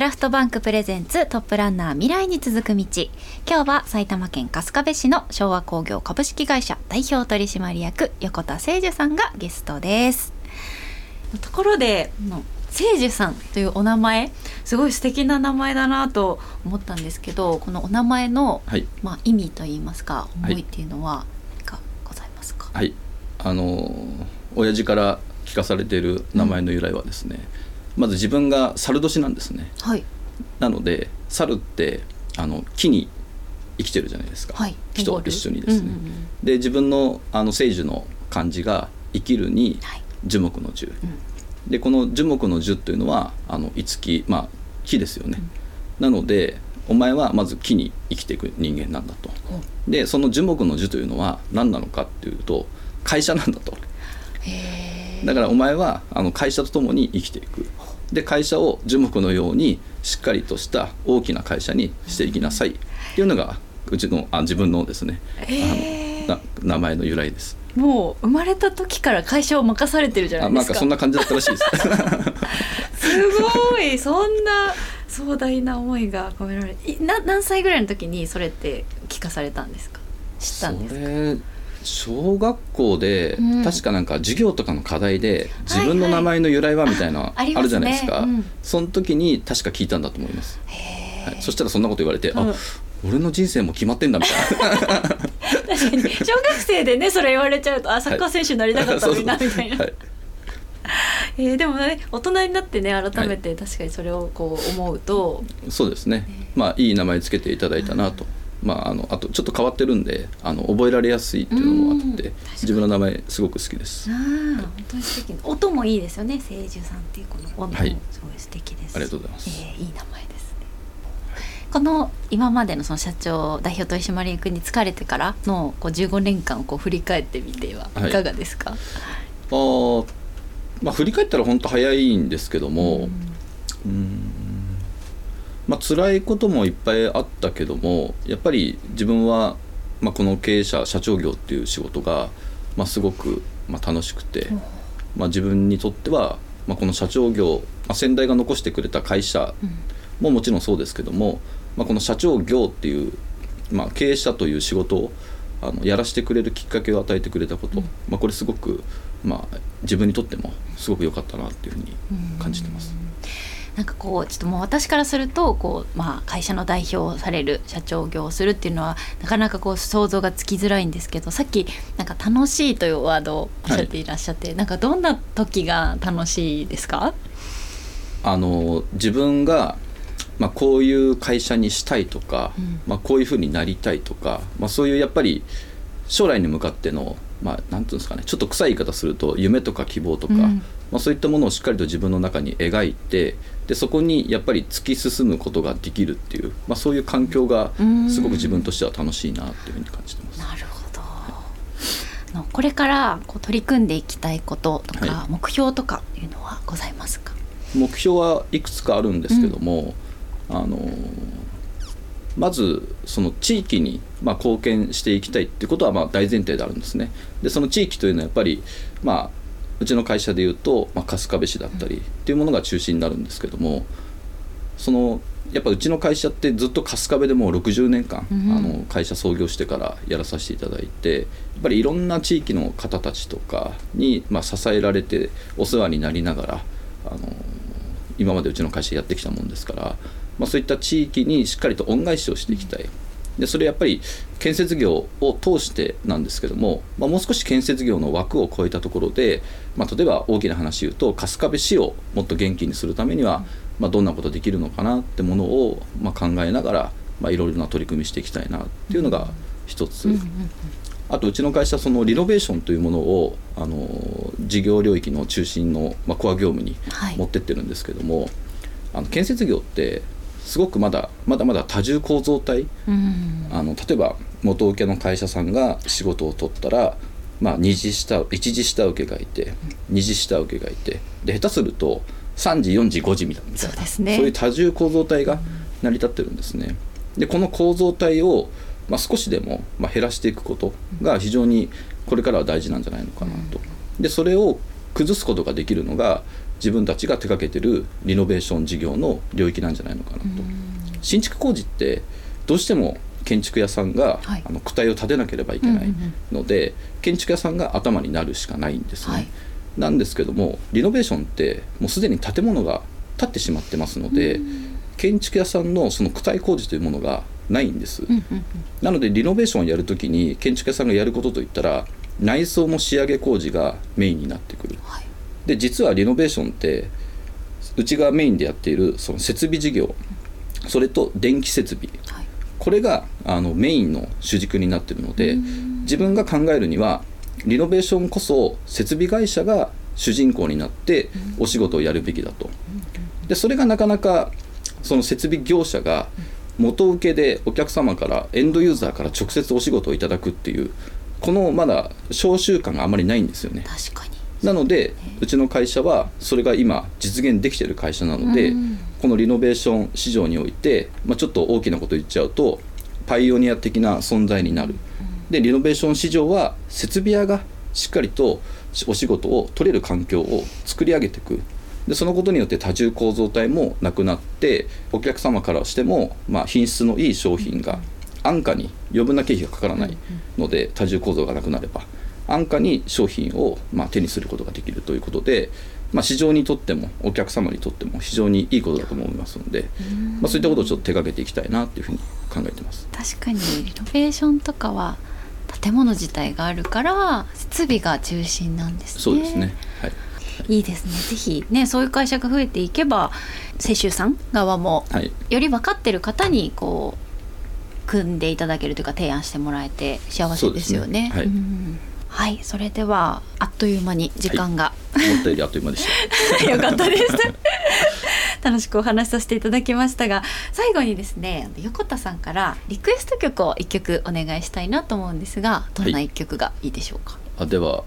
クラフトバンクプレゼンツトップランナー未来に続く道。今日は埼玉県春日部市の昭和工業株式会社代表取締役横田誠樹さんがゲストです。ところで誠樹さんというお名前すごい素敵な名前だなと思ったんですけどこのお名前の、はい。まあ、意味といいますか思いっていうのは何かございますか、はい。あの親父から聞かされている名前の由来はですね、まず自分が猿年なんですね。はい。なので猿ってあの木に生きてるじゃないですか、はい。木と一緒にですね、うんうんうんで自分のあの聖樹の漢字が生きるにはい。樹木の樹、ん。でこの樹木の樹というのはあの五木まあ木ですよね、なのでお前はまず木に生きていく人間なんだと。でその樹木の樹というのは何なのかっていうと会社なんだと。へだからお前はあの会社とともに生きていくで会社を樹木のようにしっかりとした大きな会社にしていきなさい。っていうのがうちのあ自分のですねあのな名前の由来です。ーもう生まれた時から会社を任されてるじゃなあいですか。なんかそんな感じだったらしいです。すごい。そんな壮大な思いが込められいな何歳ぐらいの時にそれって聞かされたんですか？知ったんです小学校で、うん。確かなんか授業とかの課題で自分のはい。はい名前の由来はみたいな、あるじゃないですか、うん。その時に確か聞いたんだと思います、はい、そしたらそんなこと言われて、うん。あ俺の人生も決まってんだみたいな。確かに。小学生でねそれ言われちゃうとあサッカー選手になりたかったのにな みたいな、はい。えーでもね大人になってね改めて確かにそれをこう思うと、そうですね、まあいい名前つけていただいたなと、まああのあとちょっと変わってるんであの覚えられやすいっていうのもあって自分の名前すごく好きです。ああ本当に素敵。な音もいいですよね聖樹さんっていうこの音も。はい。すごい素敵です、ありがとうございます。えーいい名前ですね。この今までのその社長代表取締役に就かれてからのこう15年間をこう振り返ってみてははい。いかがですか、あーまあ振り返ったら本当早いんですけども、うん。うーんまあ辛いこともいっぱいあったけどもやっぱり自分は、まあ、この経営者社長業っていう仕事が、まあ、すごく、まあ、楽しくて、まあ、自分にとっては、まあ、この社長業、まあ、先代が残してくれた会社ももちろんそうですけども、まあ、この社長業っていう、まあ、経営者という仕事をあのやらせてくれるきっかけを与えてくれたこと、まあ、これすごく、まあ、自分にとってもすごく良かったなっていうふうに感じてます。なんかこうちょっともう私からするとこう、まあ、会社の代表をされる社長業をするっていうのはなかなかこう想像がつきづらいんですけどさっきなんか楽しいというワードをおっしゃっていらっしゃって、なんかどんな時が楽しいですかあの自分が、まあ、こういう会社にしたいとか、うん。まあ、こういうふうになりたいとか、まあ、そういうやっぱり将来に向かっての、まあ、なんていうんですかねちょっと臭い言い方すると夢とか希望とか、うんまあ、そういったものをしっかりと自分の中に描いてでそこにやっぱり突き進むことができるっていう、まあ、そういう環境がうん。すごく自分としては楽しいなっていうふうに感じてます。なるほど。あのこれからこう取り組んでいきたいこととか、は目標とかいうのはございますか？目標はいくつかあるんですけども、あのまずその地域にまあ貢献していきたいっていうことはまあ大前提であるんですね。でその地域というのはやっぱりまあうちの会社でいうと、まあ、春日部市だったりっていうものが中心になるんですけどもそのやっぱうちの会社ってずっと春日部でもう60年間、うんあの会社創業してからやらさせていただいてやっぱりいろんな地域の方たちとかに、まあ、支えられてお世話になりながらあの今までうちの会社やってきたもんですから、まあ、そういった地域にしっかりと恩返しをしていきたい。でそれやっぱり建設業を通してなんですけども、まあ、もう少し建設業の枠を超えたところで、まあ、例えば大きな話言うと春日部市をもっと元気にするためには、まあ、どんなことできるのかなってものを、まあ、考えながら、まあ、いろいろな取り組みしていきたいなっていうのが一つ。あとうちの会社そのリノベーションというものをあの事業領域の中心の、まあ、コア業務にはい。持ってってるんですけども、あの建設業ってすごくまだまだまだ多重構造体。うん。あの例えば元請けの会社さんが仕事を取ったら、まあ、二次下一次下請けがいて二次下請けがいてで下手すると3時4時5時みたいなそうですね。そういう多重構造体が成り立ってるんですね。でこの構造体を、まあ、少しでも、まあ、減らしていくことが非常にこれからは大事なんじゃないのかなと。でそれを崩すことができるのが自分たちが手掛けてるリノベーション事業の領域なんじゃないのかなと。新築工事ってどうしても建築屋さんが、はいあの躯体を立てなければいけないうんうんので、建築屋さんが頭になるしかないんですね。はいなんですけどもリノベーションってもうすでに建物が建ってしまってますので、建築屋さんのその躯体工事というものがないんです。うんうんうんなのでリノベーションをやるときに建築屋さんがやることといったら内装の仕上げ工事がメインになってくる。はいで実はリノベーションってうちがメインでやっているその設備事業それと電気設備。はい。これがあのメインの主軸になっているので自分が考えるにはリノベーションこそ設備会社が主人公になってお仕事をやるべきだと。でそれがなかなかその設備業者が元請けでお客様からエンドユーザーから直接お仕事をいただくっていうこのまだ召集感があまりないんですよね。確かになのでうちの会社はそれが今実現できている会社なので、うんこのリノベーション市場において、まあ、ちょっと大きなこと言っちゃうとパイオニア的な存在になる、でリノベーション市場は設備屋がしっかりとお仕事を取れる環境を作り上げていく。でそのことによって多重構造体もなくなってお客様からしても、まあ、品質のいい商品が安価に余分な経費がかからないので多重構造がなくなれば安価に商品をまあ手にすることができるということで、まあ、市場にとってもお客様にとっても非常にいいことだと思いますので、まあ、そういったことをちょっと手掛けていきたいなというふうに考えてます。確かにリノベーションとかは建物自体があるから設備が中心なんですね。そうですね、はいいいですね。ぜひねそういう会社が増えていけば清修さん側もはい、より分かってる方にこう組んでいただけるというか提案してもらえて幸せですよね。ねはいうんはい、それではあっという間に時間が、思ったよりあっという間でした。よかったです。楽しくお話しさせていただきましたが最後にですね横田さんからリクエスト曲を一曲お願いしたいなと思うんですがどんな一曲がいいでしょうか、あでは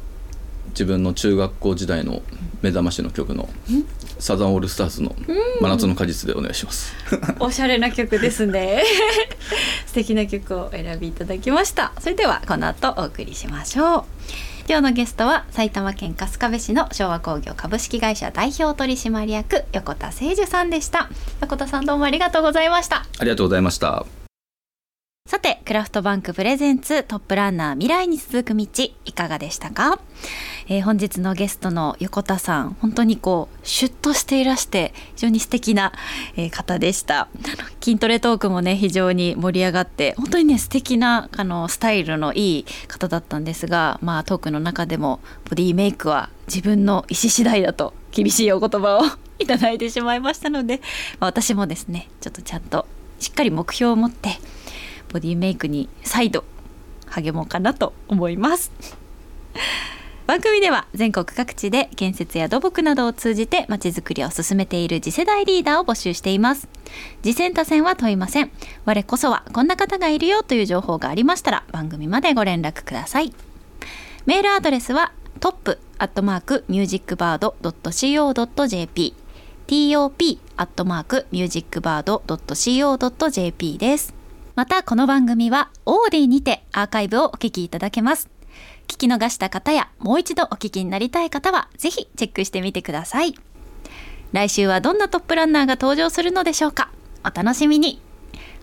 自分の中学校時代の目覚ましの曲のサザンオールスターズの「真夏の果実」でお願いします。おしゃれな曲ですね。素敵な曲をお選びいただきました。それではこの後お送りしましょう今日のゲストは埼玉県春日部市の昭和工業株式会社代表取締役横田誠樹さんでした横田さんどうもありがとうございましたありがとうございました。さてクラフトバンクプレゼンツトップランナー未来に続く道いかがでしたか、えー本日のゲストの横田さん本当にこうシュッとしていらして非常に素敵な、えー方でした。筋トレトークもね非常に盛り上がって本当にね素敵なあのスタイルのいい方だったんですがまあトークの中でもボディメイクは自分の意思次第だと厳しいお言葉を いただいてしまいましたので、まあ私もですねちょっとちゃんとしっかり目標を持ってボディメイクに再度励もうかなと思います。番組では全国各地で建設や土木などを通じてまちづくりを進めている次世代リーダーを募集しています。次戦他戦は問いません。我こそはこんな方がいるよという情報がありましたら番組までご連絡ください。メールアドレスはトップアットマークミュージックバード .co.jp top アットマークミュージックバード .co.jp です。またこの番組はオーディにてアーカイブをお聞きいただけます。聞き逃した方やもう一度お聞きになりたい方はぜひチェックしてみてください。来週はどんなトップランナーが登場するのでしょうか。お楽しみに。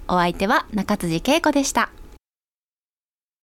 お相手は中辻恵子でした。